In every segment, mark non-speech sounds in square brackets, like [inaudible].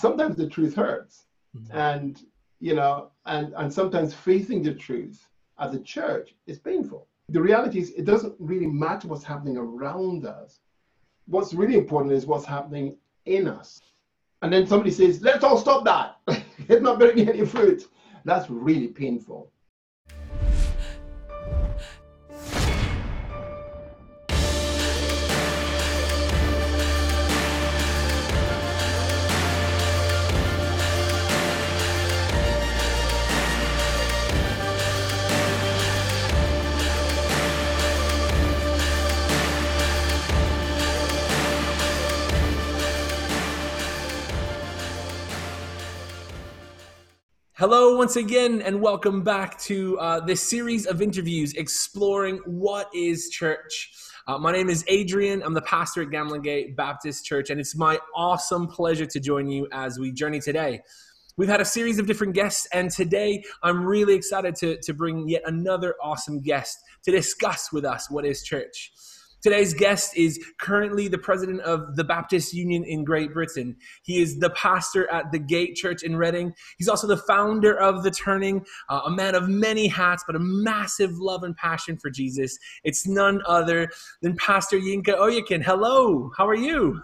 sometimes the truth hurts. Mm-hmm. And, you know, and, and sometimes facing the truth as a church is painful. The reality is, it doesn't really matter what's happening around us. What's really important is what's happening in us. And then somebody says, let's all stop that. [laughs] it's not bearing any fruit. That's really painful. Hello, once again, and welcome back to uh, this series of interviews exploring what is church. Uh, my name is Adrian. I'm the pastor at Gamlingay Baptist Church, and it's my awesome pleasure to join you as we journey today. We've had a series of different guests, and today I'm really excited to, to bring yet another awesome guest to discuss with us what is church. Today's guest is currently the president of the Baptist Union in Great Britain. He is the pastor at the Gate Church in Reading. He's also the founder of The Turning, uh, a man of many hats, but a massive love and passion for Jesus. It's none other than Pastor Yinka Oyekan. Hello, how are you?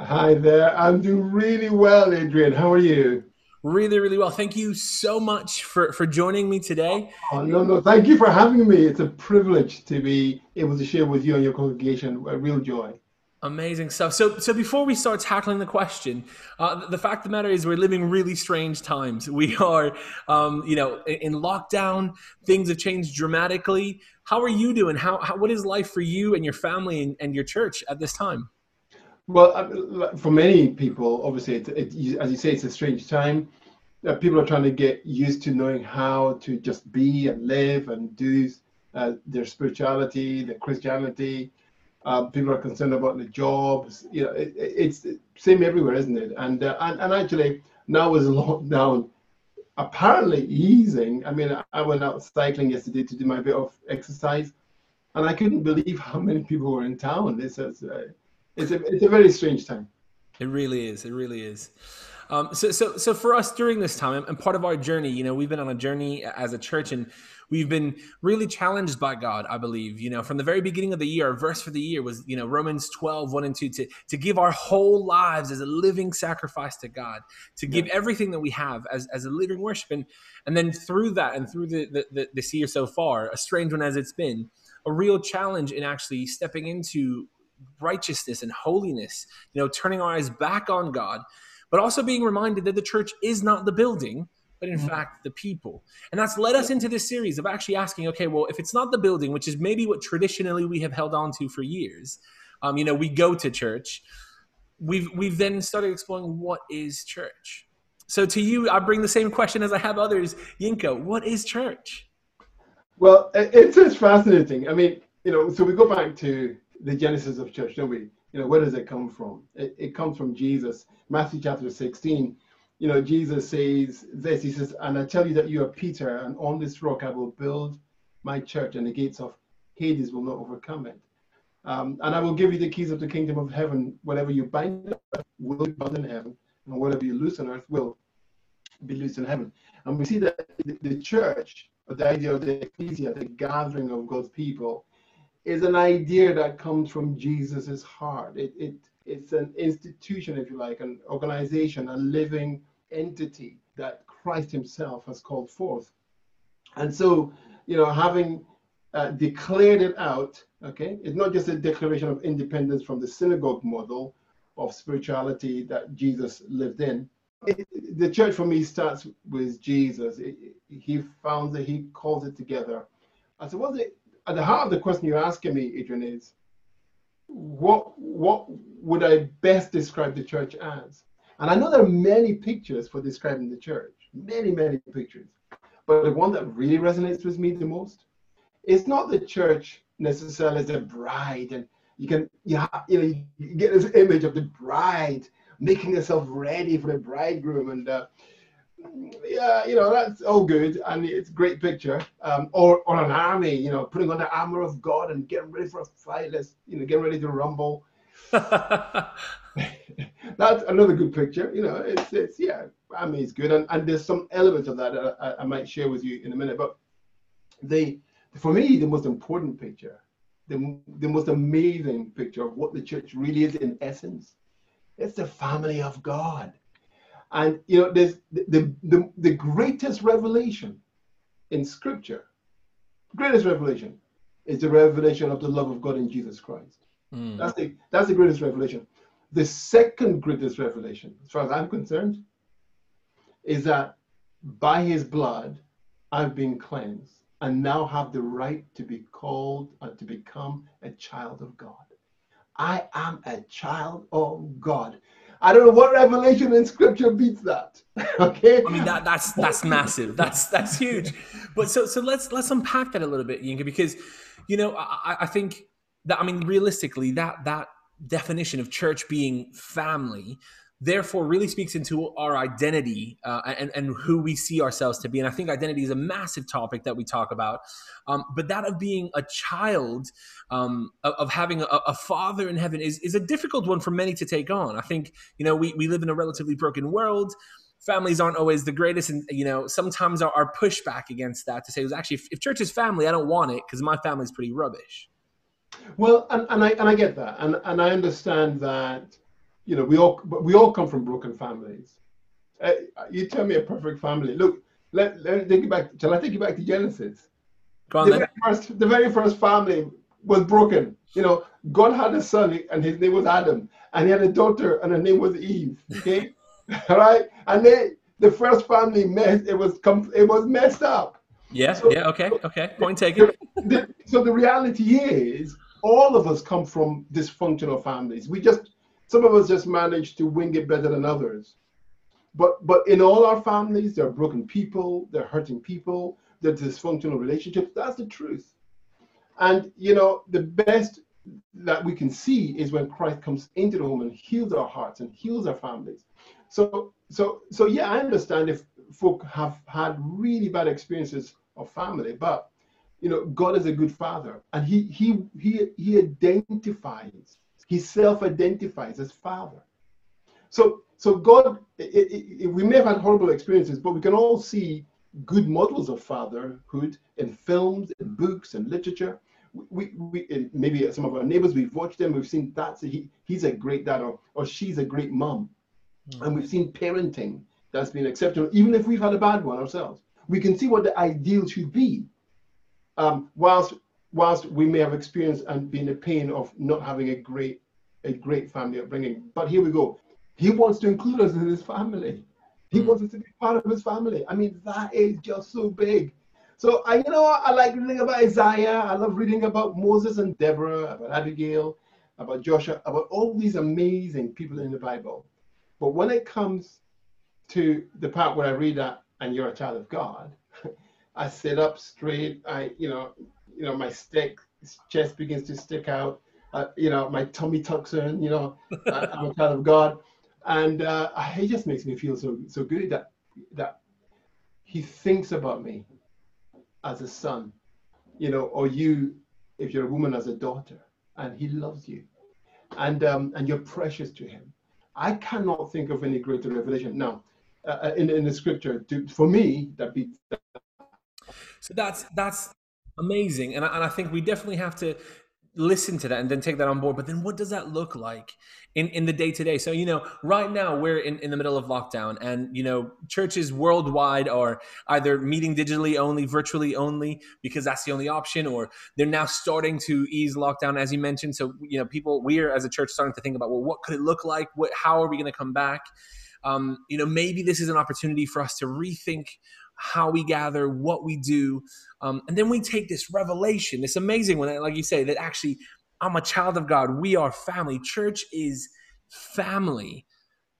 Hi there. I'm doing really well, Adrian. How are you? Really, really well. Thank you so much for, for joining me today. Oh, no, no, thank you for having me. It's a privilege to be able to share with you and your congregation. A real joy. Amazing stuff. So, so before we start tackling the question, uh, the fact of the matter is we're living really strange times. We are, um, you know, in lockdown. Things have changed dramatically. How are you doing? How, how what is life for you and your family and, and your church at this time? Well, for many people, obviously, it, it, as you say, it's a strange time. Uh, people are trying to get used to knowing how to just be and live and do uh, their spirituality, their Christianity. Uh, people are concerned about the jobs. You know, it, it's same everywhere, isn't it? And, uh, and and actually, now with [laughs] lockdown apparently easing. I mean, I went out cycling yesterday to do my bit of exercise, and I couldn't believe how many people were in town. This is uh, it's a it's a very strange time. It really is. It really is. Um, so, so, so for us during this time and part of our journey, you know, we've been on a journey as a church and we've been really challenged by God, I believe, you know, from the very beginning of the year, our verse for the year was, you know, Romans 12, 1 and 2, to, to give our whole lives as a living sacrifice to God, to give yeah. everything that we have as, as a living worship. And, and then through that and through the, the, the, this year so far, a strange one as it's been, a real challenge in actually stepping into righteousness and holiness, you know, turning our eyes back on God, but also being reminded that the church is not the building, but in mm-hmm. fact the people. And that's led us into this series of actually asking, okay, well, if it's not the building, which is maybe what traditionally we have held on to for years, um, you know, we go to church. We've we've then started exploring what is church. So to you, I bring the same question as I have others. Yinka, what is church? Well, it's, it's fascinating. I mean, you know, so we go back to the genesis of church, don't we? You know, where does it come from? It, it comes from Jesus. Matthew chapter 16, you know, Jesus says this. He says, And I tell you that you are Peter, and on this rock I will build my church, and the gates of Hades will not overcome it. Um, and I will give you the keys of the kingdom of heaven. Whatever you bind will be bound in heaven, and whatever you loose on earth will be loosed in heaven. And we see that the, the church, the idea of the ecclesia, the gathering of God's people, is an idea that comes from Jesus's heart. It, it, it's an institution, if you like, an organization, a living entity that Christ himself has called forth. And so, you know, having uh, declared it out, okay, it's not just a declaration of independence from the synagogue model of spirituality that Jesus lived in. It, the church for me starts with Jesus. It, he founds it, he calls it together. I said, what's it? At the heart of the question you're asking me, Adrian, is what what would I best describe the church as? And I know there are many pictures for describing the church, many, many pictures. But the one that really resonates with me the most is not the church necessarily as a bride, and you can you, have, you know you get this image of the bride making herself ready for the bridegroom, and uh, yeah, you know, that's all good and it's a great picture. Um, or, or an army, you know, putting on the armor of God and getting ready for a fight. Let's, you know, get ready to rumble. [laughs] [laughs] That's another good picture. You know, it's it's yeah, family is good, and, and there's some elements of that, that I, I might share with you in a minute. But the for me, the most important picture, the the most amazing picture of what the church really is in essence, it's the family of God. And you know, there's the the, the, greatest revelation in Scripture, greatest revelation, is the revelation of the love of God in Jesus Christ. Mm. That's the that's the greatest revelation. The second greatest revelation, as far as I'm concerned, is that by his blood I've been cleansed and now have the right to be called and to become a child of God. I am a child of God. I don't know what revelation in scripture beats that. [laughs] okay. I mean that that's that's massive. That's that's huge. But so so let's let's unpack that a little bit, Yinka, because you know I, I think that I mean realistically that that definition of church being family therefore really speaks into our identity uh, and, and who we see ourselves to be. And I think identity is a massive topic that we talk about. Um, but that of being a child, um, of, of, having a, a, father in heaven is, is a difficult one for many to take on. I think, you know, we, we live in a relatively broken world. Families aren't always the greatest. And, you know, sometimes our, our pushback against that to say, was actually, if, if church is family, I don't want it because my family is pretty rubbish. Well, and, and I and I get that, and and I understand that, you know, we all we all come from broken families. Uh, you tell me a perfect family. Look, let let me take you back. Shall I take you back to Genesis? Go on, the, very first, the very first family was broken. You know, God had a son, and his name was Adam, and he had a daughter, and her name was Eve. Okay, [laughs] all right, and they the first family messed. It was com- it was messed up. Yeah, so, yeah, okay, okay. Point taken. The, so the reality is all of us come from dysfunctional families. We just some of us just manage to wing it better than others. But but in all our families, there are broken people, there are hurting people, there are dysfunctional relationships. That's the truth. And you know, the best that we can see is when Christ comes into the home and heals our hearts and heals our families. So so so yeah, I understand if folk have had really bad experiences of family, but you know, God is a good father, and he he he he identifies, he self-identifies as father. So so God, it, it, we may have had horrible experiences, but we can all see good models of fatherhood in films, in books, and literature. We, we maybe some of our neighbors we've watched them, we've seen that so he he's a great dad or, or she's a great mom, mm. and we've seen parenting that's been exceptional, even if we've had a bad one ourselves. We can see what the ideal should be um, whilst whilst we may have experienced and been the pain of not having a great a great family upbringing. But here we go. He wants to include us in his family. He mm. wants us to be part of his family. I mean, that is just so big. So I, you know, I like reading about Isaiah. I love reading about Moses and Deborah, about Abigail, about Joshua, about all these amazing people in the Bible. But when it comes to the part where I read that, and you're a child of God, [laughs] I sit up straight. I, you know, you know, my stick chest begins to stick out. Uh, you know, my tummy tucks in. You know, [laughs] I, am a child of God, and uh, it just makes me feel so so good that that He thinks about me as a son, you know, or you, if you're a woman, as a daughter, and He loves you, and um, and you're precious to Him. I cannot think of any greater revelation now. Uh, in, in the scripture to, for me that beats so that's that's amazing, and I, and I think we definitely have to listen to that and then take that on board. But then what does that look like in, in the day to day? So, you know, right now we're in, in the middle of lockdown and, you know, churches worldwide are either meeting digitally only, virtually only, because that's the only option, or they're now starting to ease lockdown, as you mentioned. So, you know, people, we're as a church starting to think about, well, what could it look like? What, how are we going to come back? Um, you know, maybe this is an opportunity for us to rethink how we gather, what we do. Um, and then we take this revelation, this amazing one, like you say, that actually I'm a child of God. We are family. Church is family.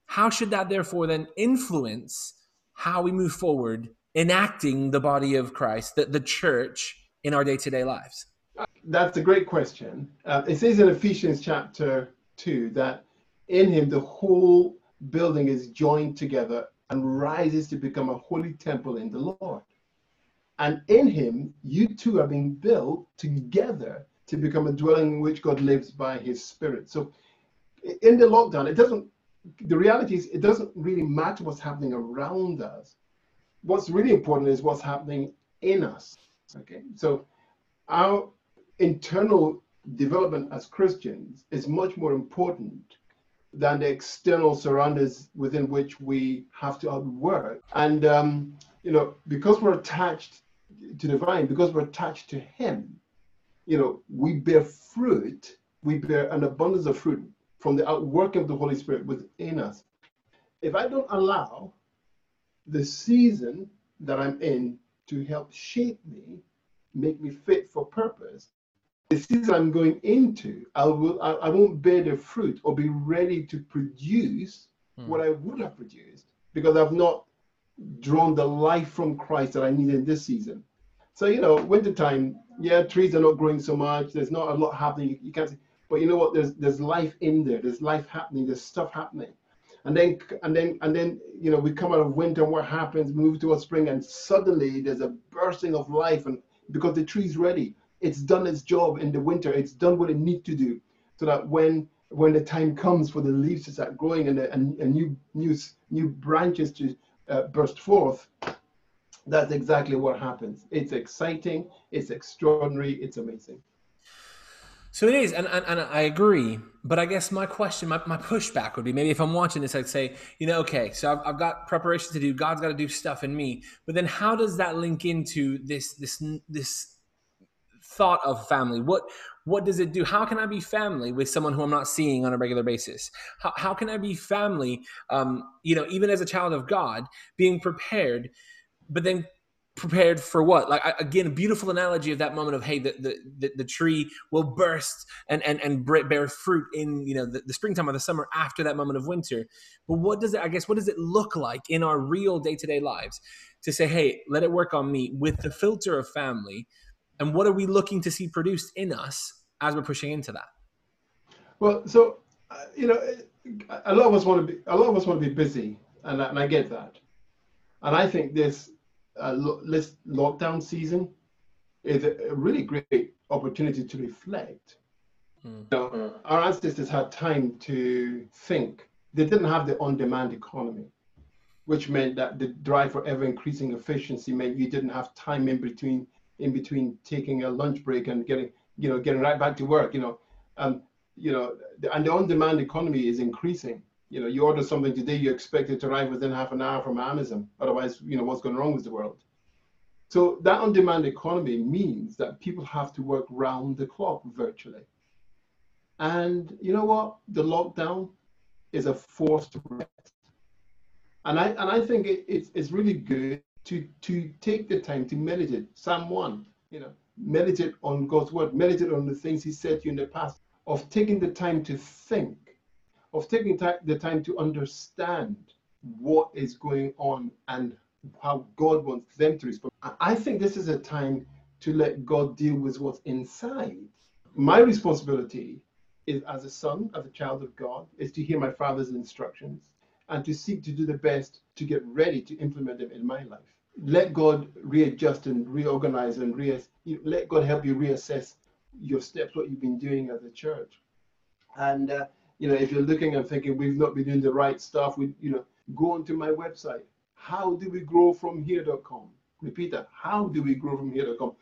How should that therefore then influence how we move forward enacting the body of Christ, the, the church in our day to day lives? That's a great question. Uh, it says in Ephesians chapter 2 that in him the whole building is joined together and rises to become a holy temple in the Lord. And in him, you two are being built together to become a dwelling in which God lives by his Spirit. So in the lockdown, it doesn't. The reality is, it doesn't really matter what's happening around us. What's really important is what's happening in us. Okay, so our internal development as Christians is much more important than the external surroundings within which we have to work. And um, you know, because we're attached to the vine, because we're attached to Him, you know, we bear fruit. We bear an abundance of fruit from the outworking of the Holy Spirit within us. If I don't allow the season that I'm in to help shape me, make me fit for purpose, the season I'm going into, I will I, I won't bear the fruit or be ready to produce hmm. what I would have produced because I've not drawn the life from Christ that I need in this season. So you know, wintertime, yeah, trees are not growing so much. There's not a lot happening. You, you can't see, but you know what? There's there's life in there. There's life happening. There's stuff happening. And then and then and then you know we come out of winter and what happens? Move towards spring and suddenly there's a bursting of life and because the tree's ready it's done its job in the winter. It's done what it needs to do, so that when when the time comes for the leaves to start growing and, the, and, and new new new branches to uh, burst forth, that's exactly what happens. It's exciting. It's extraordinary. It's amazing. So it is, and, and, and, I agree. But I guess my question, my, my pushback would be maybe if I'm watching this, I'd say, you know, okay, so I've, I've got preparation to do. God's got to do stuff in me. But then how does that link into this this this thought of family? What what does it do? How can i be family with someone who i'm not seeing on a regular basis? How, how can i be family um, you know even as a child of god being prepared but then prepared for what? Like again a beautiful analogy of that moment of hey the the, the, tree will burst and and and bear fruit in you know the, the springtime or the summer after that moment of winter. But what does it i guess what does it look like in our real day-to-day lives to say hey let it work on me with the filter of family and what are we looking to see produced in us as we're pushing into that? Well so uh, you know a lot of us want to be a lot of us want to be busy and, and i get that. And i think this uh, this lockdown season is a, a really great opportunity to reflect. Mm. you know, our ancestors had time to think. They didn't have the on-demand economy which meant that the drive for ever increasing efficiency meant you didn't have time in between in between taking a lunch break and getting you know getting right back to work you know. Um you know and the on-demand economy is increasing. You know you order something today you expect it to arrive within half an hour from amazon. Otherwise you know what's going wrong with the world? So that on-demand economy means that people have to work round the clock virtually. And you know what? The lockdown is a forced rest. And i and i think it, it's, it's really good to, to take the time to meditate. 1, you know, meditate on God's word, meditate on the things He said to you in the past, of taking the time to think, of taking the time to understand what is going on and how God wants them to respond. I think this is a time to let God deal with what's inside. My responsibility is as a son, as a child of God, is to hear my father's instructions and to seek to do the best to get ready to implement them in my life let God readjust and reorganize and re let God help you reassess your steps, what you've been doing as a church. And uh, you know, if you're looking and thinking we've not been doing the right stuff, we you know, go onto my website. How do we grow from here.com? Repeat that. How do we grow from here.com?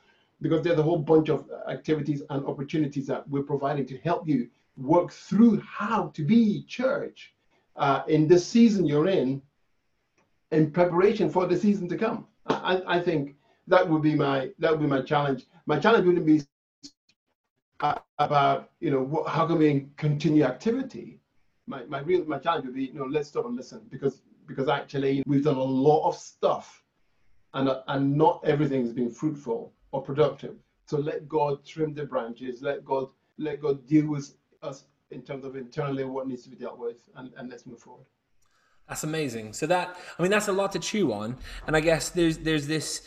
Because there's a whole bunch of activities and opportunities that we're providing to help you work through how to be church uh, in this season you're in in preparation for the season to come. I, I think that would be my that would be my challenge. My challenge wouldn't be about you know what, how can we continue activity. My, my real my challenge would be you know let's stop and listen because because actually we've done a lot of stuff and and not everything's been fruitful or productive. So let God trim the branches. Let God let God deal with us in terms of internally what needs to be dealt with, and, and let's move forward. That's amazing. So that I mean that's a lot to chew on, and I guess there's there's this.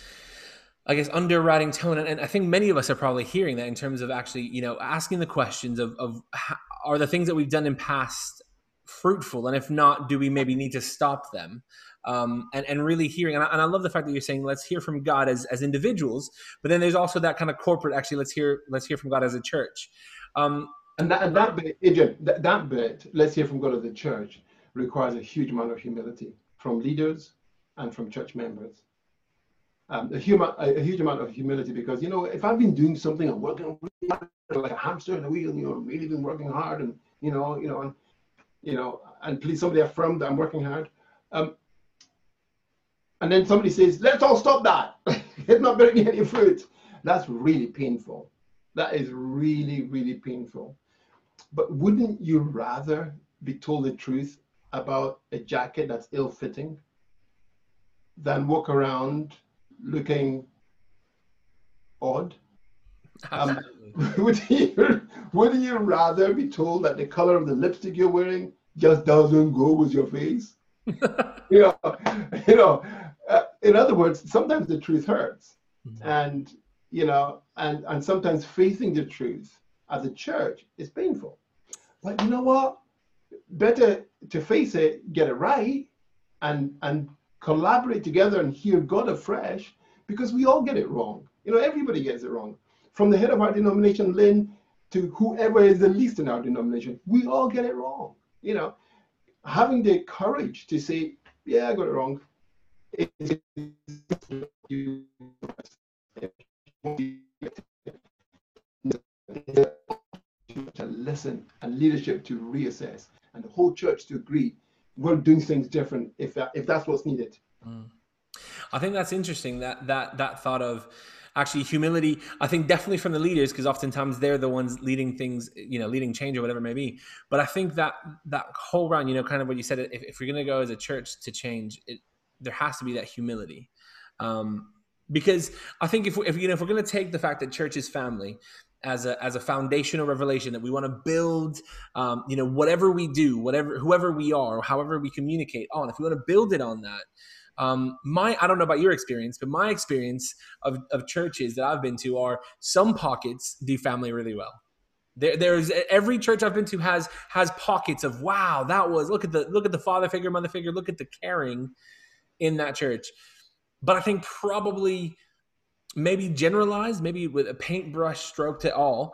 I guess underwriting tone, and, I think many of us are probably hearing that in terms of actually, you know, asking the questions of, of how, are the things that we've done in past fruitful, and if not, do we maybe need to stop them? Um, and, and really hearing, and I, and I, love the fact that you're saying let's hear from God as, as individuals, but then there's also that kind of corporate. Actually, let's hear let's hear from God as a church. Um, And that, and that bit, Adrian, that, that bit, let's hear from God of the church, requires a huge amount of humility from leaders and from church members. Um, a, a, huge amount of humility because, you know, if I've been doing something, I'm working like a hamster in a wheel, you know, I'm really been working hard and, you know, you know, and, you know, and please somebody affirm that I'm working hard. Um, and then somebody says, let's all stop that. [laughs] it's not bearing any fruit. That's really painful. That is really, really painful. But wouldn't you rather be told the truth about a jacket that's ill fitting than walk around looking odd? Um, [laughs] would you would you rather be told that the color of the lipstick you're wearing just doesn't go with your face? [laughs] you know, [laughs] you know. Uh, in other words, sometimes the truth hurts, mm-hmm. and you know, and and sometimes facing the truth as a church is painful. But you know what? Better to face it, get it right, and and collaborate together and hear God afresh, because we all get it wrong. You know, everybody gets it wrong. From the head of our denomination, Lynn, to whoever is the least in our denomination, we all get it wrong. You know, having the courage to say, "Yeah, I got it wrong," to listen and leadership to reassess and the whole church to agree we're doing things different if that if that's what's needed. Mm. i think that's interesting that that that thought of actually humility. I think definitely from the leaders because oftentimes they're the ones leading things you know leading change or whatever it may be. But i think that that whole round you know kind of what you said if, if we're going to go as a church to change it there has to be that humility. Um, because I think if, if you know if we're going to take the fact that church is family as a as a foundational revelation that we want to build, um, you know, whatever we do, whatever whoever we are, however we communicate on, if we want to build it on that. Um, my I don't know about your experience, but my experience of, of churches that I've been to are some pockets do family really well. There, there's every church I've been to has has pockets of wow, that was look at the look at the father figure, mother figure, look at the caring in that church. But I think probably maybe generalized, maybe with a paintbrush stroke to all,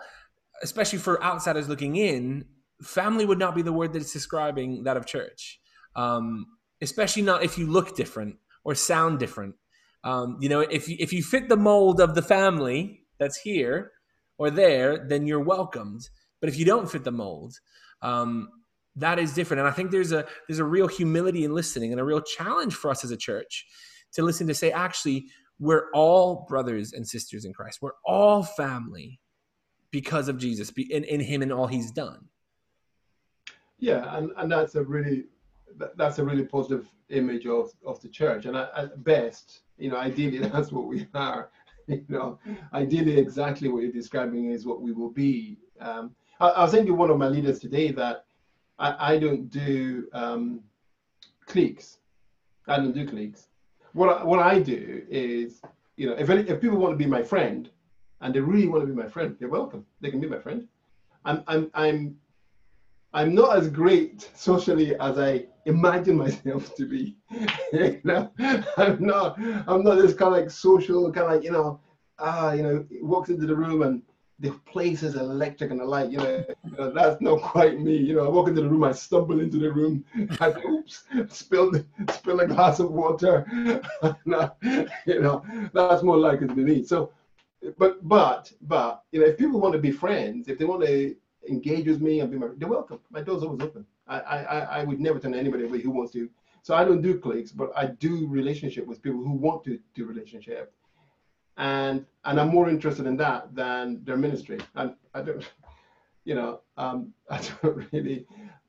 especially for outsiders looking in, family would not be the word that's describing that of church. Um, especially not if you look different or sound different. Um, you know, if you, if you fit the mold of the family that's here or there, then you're welcomed. But if you don't fit the mold, um, that is different. And I think there's a there's a real humility in listening and a real challenge for us as a church to listen to say, actually, we're all brothers and sisters in Christ. We're all family because of Jesus, in, in Him and all He's done. Yeah, and, and that's a really that's a really positive image of, of the church. And at best, you know, ideally [laughs] that's what we are. You know, ideally exactly what you're describing is what we will be. Um, I, I was thinking one of my leaders today that I, I don't do um, cliques. I don't do cliques what I, what I do is, you know, if any, if people want to be my friend, and they really want to be my friend, they're welcome. They can be my friend. I'm I'm I'm I'm not as great socially as I imagine myself to be. [laughs] you know, I'm not I'm not this kind of like social kind of like you know, ah, you know, walks into the room and the place is electric and the light, you know, you [laughs] know, that's not quite me. You know, I walk into the room, I stumble into the room, I oops, spilled spill a glass of water. [laughs] you know, that's more likely to be me. So but but but you know, if people want to be friends, if they want to engage with me and be my they're welcome. My door's always open. I I I would never turn anybody away who wants to. So I don't do cliques, but I do relationship with people who want to do relationship and and I'm more interested in that than their ministry. And I don't, you know, um, [laughs] I don't really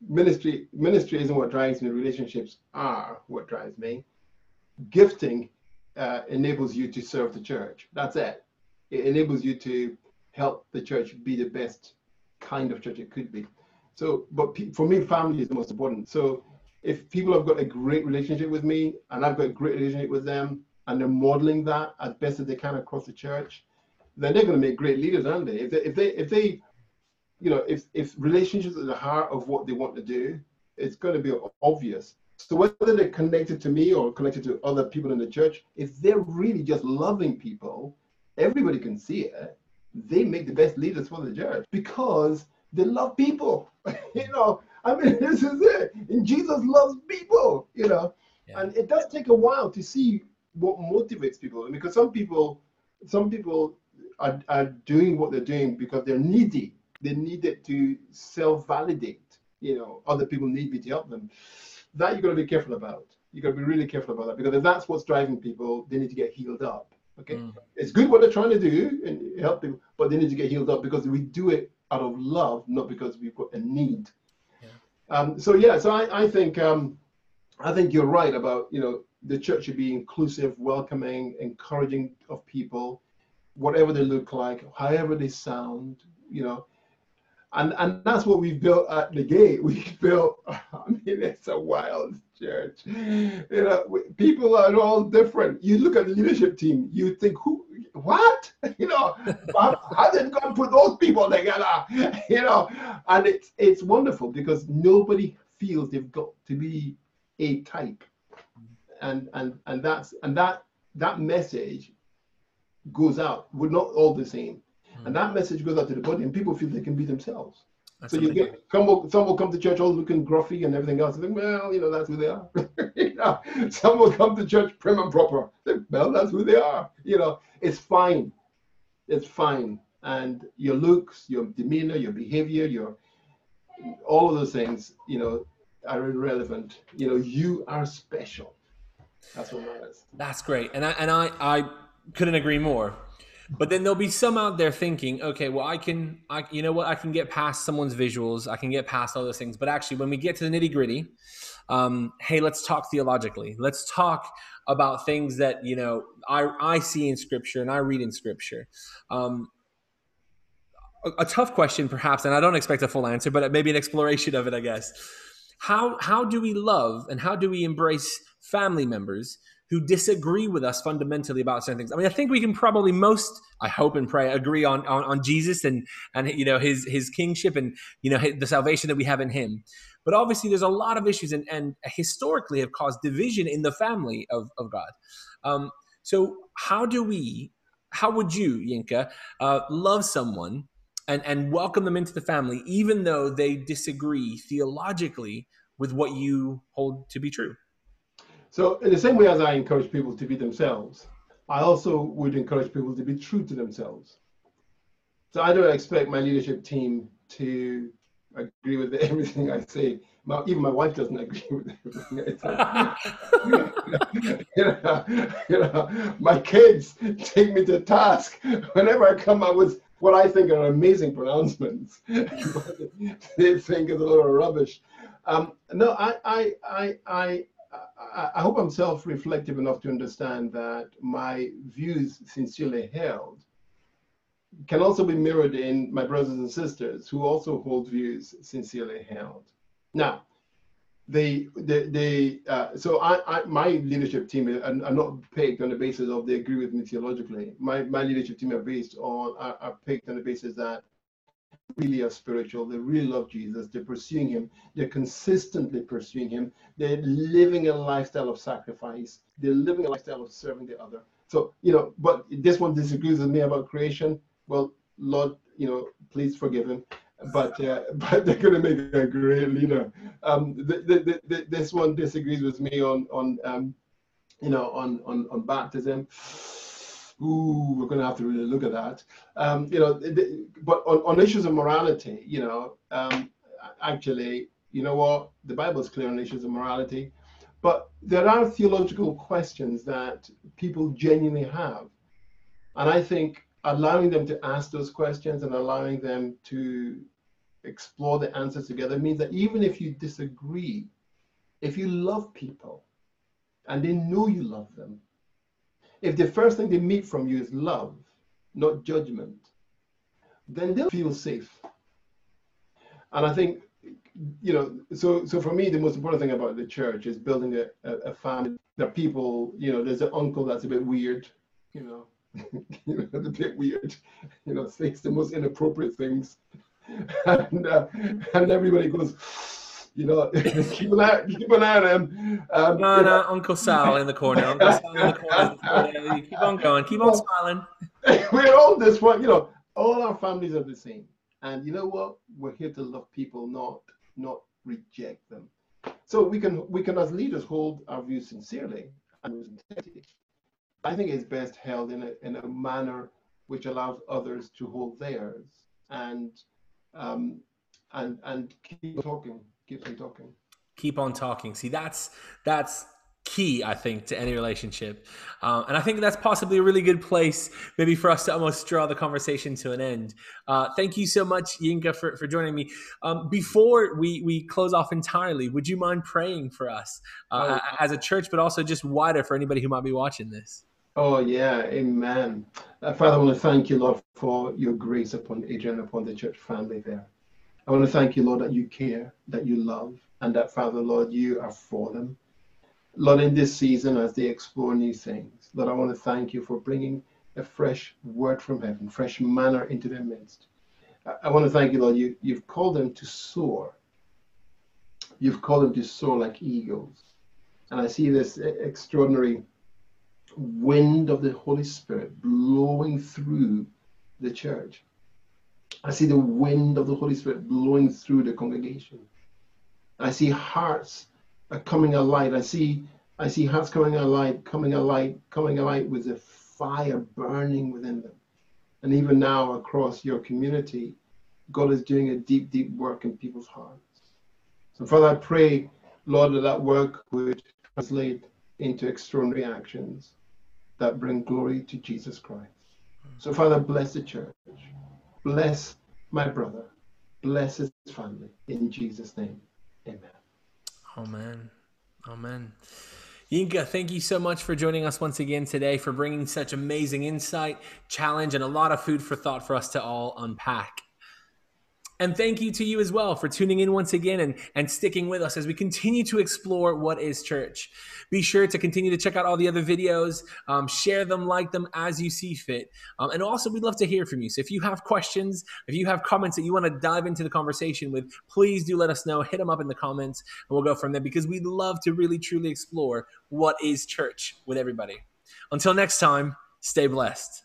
ministry ministry isn't what drives me. Relationships are what drives me. Gifting uh, enables you to serve the church. That's it. It enables you to help the church be the best kind of church it could be. So, but for me, family is the most important. So, if people have got a great relationship with me and I've got a great relationship with them, and they're modeling that as best as they can across the church, then they're going to make great leaders, aren't they? If they, if they, if they, you know, if if relationships are the heart of what they want to do, it's going to be obvious. So whether they're connected to me or connected to other people in the church, if they're really just loving people, everybody can see it. They make the best leaders for the church because they love people. [laughs] you know, I mean, [laughs] this is it. And Jesus loves people, you know. Yeah. And it does take a while to see what motivates people. Because some people, some people are, are doing what they're doing because they're needy. They need it to self-validate. You know, other people need me to help them. That you've got to be careful about. You've got to be really careful about that because if that's what's driving people, they need to get healed up. Okay, mm. it's good what they're trying to do and help people, but they need to get healed up because we do it out of love, not because we've got a need. Yeah. Um, so yeah, so I, I think um, I think you're right about you know the church should be inclusive, welcoming, encouraging of people, whatever they look like, however they sound, you know. And and that's what we've built at the gate. [laughs] We've built. [laughs] I mean, it's a wild church. You know, we, people are all different. You look at the leadership team. You think, who what? [laughs] You know, how did God put those people together? You know, and it's it's wonderful because nobody feels they've got to be a type, and and and that's and that that message goes out. We're not all the same, mm-hmm. and that message goes out to the body, and people feel they can be themselves. That's so you get some will, some will come to church all looking gruffy and everything else. And think, well, you know, that's who they are. [laughs] you know, some will come to church prim and proper. Think, well, that's who they are. You know, it's fine. It's fine. And your looks, your demeanor, your behavior, your all of those things, you know, are irrelevant. You know, you are special. That's what matters. That's great. And I and I, I couldn't agree more. But then there'll be some out there thinking, okay, well, I can, I, you know what, I can get past someone's visuals, I can get past all those things. But actually, when we get to the nitty gritty, um, hey, let's talk theologically. Let's talk about things that you know I I see in Scripture and I read in Scripture. Um, a, a tough question, perhaps, and I don't expect a full answer, but maybe an exploration of it, I guess. How how do we love and how do we embrace family members who disagree with us fundamentally about certain things. I mean, I think we can probably most, I hope and pray, agree on on, on Jesus and and you know his his kingship and you know his, the salvation that we have in Him. But obviously, there's a lot of issues and and historically have caused division in the family of of God. Um, so how do we? How would you, Yinka, uh, love someone and and welcome them into the family, even though they disagree theologically with what you hold to be true? So in the same way as I encourage people to be themselves, I also would encourage people to be true to themselves. So I don't expect my leadership team to agree with [laughs] everything I say. My, even my wife doesn't agree with everything I say. [laughs] you, know, you know, my kids take me to task whenever I come up with what I think are amazing pronouncements. [laughs] they think is a lot of rubbish. Um, no, I, I, I, I, I hope I'm self-reflective enough to understand that my views sincerely held can also be mirrored in my brothers and sisters who also hold views sincerely held. Now, they, they, they uh, so I, I, my leadership team are, are, not picked on the basis of they agree with me theologically. My, my leadership team are based on, are, are picked on the basis that really are spiritual. They really love Jesus. They're pursuing Him. They're consistently pursuing Him. They're living a lifestyle of sacrifice. They're living a lifestyle of serving the other. So, you know, but this one disagrees with me about creation. Well, Lord, you know, please forgive him. But uh, [laughs] but they're going to make a great leader. Um, the, the, the, this one disagrees with me on on um, you know on on on baptism ooh, we're going to have to really look at that. Um, you know, but on, on issues of morality, you know, um, actually, you know what? The Bible is clear on issues of morality, but there are theological questions that people genuinely have. And I think allowing them to ask those questions and allowing them to explore the answers together means that even if you disagree, if you love people and they know you love them, if the first thing they meet from you is love, not judgment, then they'll feel safe. And I think, you know, so so for me, the most important thing about the church is building a, a, a family. That people, you know, there's an uncle that's a bit weird, you know, [laughs] you know, a bit weird, you know, says the most inappropriate things, [laughs] and uh, and everybody goes you know, keep an eye, keep an eye on him. Um, no, no, Uncle Sal in the corner. Uncle Sal in the corner. [laughs] keep on going. Keep on smiling. [laughs] We're all this one. You know, all our families are the same. And you know what? We're here to love people, not not reject them. So we can we can as leaders hold our views sincerely and. I think it's best held in a in a manner which allows others to hold theirs and um, and and keep talking, keep on talking. Keep on talking. See, that's that's key, I think, to any relationship. Um, and I think that's possibly a really good place, maybe for us to almost draw the conversation to an end. Uh, thank you so much, Yinka, for, for joining me. Um, before we, we close off entirely, would you mind praying for us uh, oh. as a church, but also just wider for anybody who might be watching this? Oh, yeah, amen. Uh, Father, I want to thank you, Lord, for your grace upon Adrian, upon the church family there. I want to thank you, Lord, that you care, that you love, and that, Father, Lord, you are for them. Lord, in this season, as they explore new things, Lord, I want to thank you for bringing a fresh word from heaven, fresh manna into their midst. I, want to thank you, Lord. You, you've called them to soar. You've called them to soar like eagles. And I see this eh, extraordinary wind of the Holy Spirit blowing through the church. I see the wind of the Holy Spirit blowing through the congregation. I see hearts are coming alight. I see I see hearts coming alight, coming alight, coming alight with a fire burning within them. And even now across your community, God is doing a deep, deep work in people's hearts. So Father, I pray, Lord, that that work would translate into extraordinary actions that bring glory to Jesus Christ. So Father, bless the church. Bless my brother. Bless his family. In Jesus' name, amen. Amen. Amen. Yinka, thank you so much for joining us once again today, for bringing such amazing insight, challenge, and a lot of food for thought for us to all unpack. And thank you to you as well for tuning in once again and, and sticking with us as we continue to explore what is church. Be sure to continue to check out all the other videos, um, share them, like them as you see fit. Um, and also, we'd love to hear from you. So if you have questions, if you have comments that you want to dive into the conversation with, please do let us know. Hit them up in the comments and we'll go from there because we'd love to really, truly explore what is church with everybody. Until next time, stay blessed.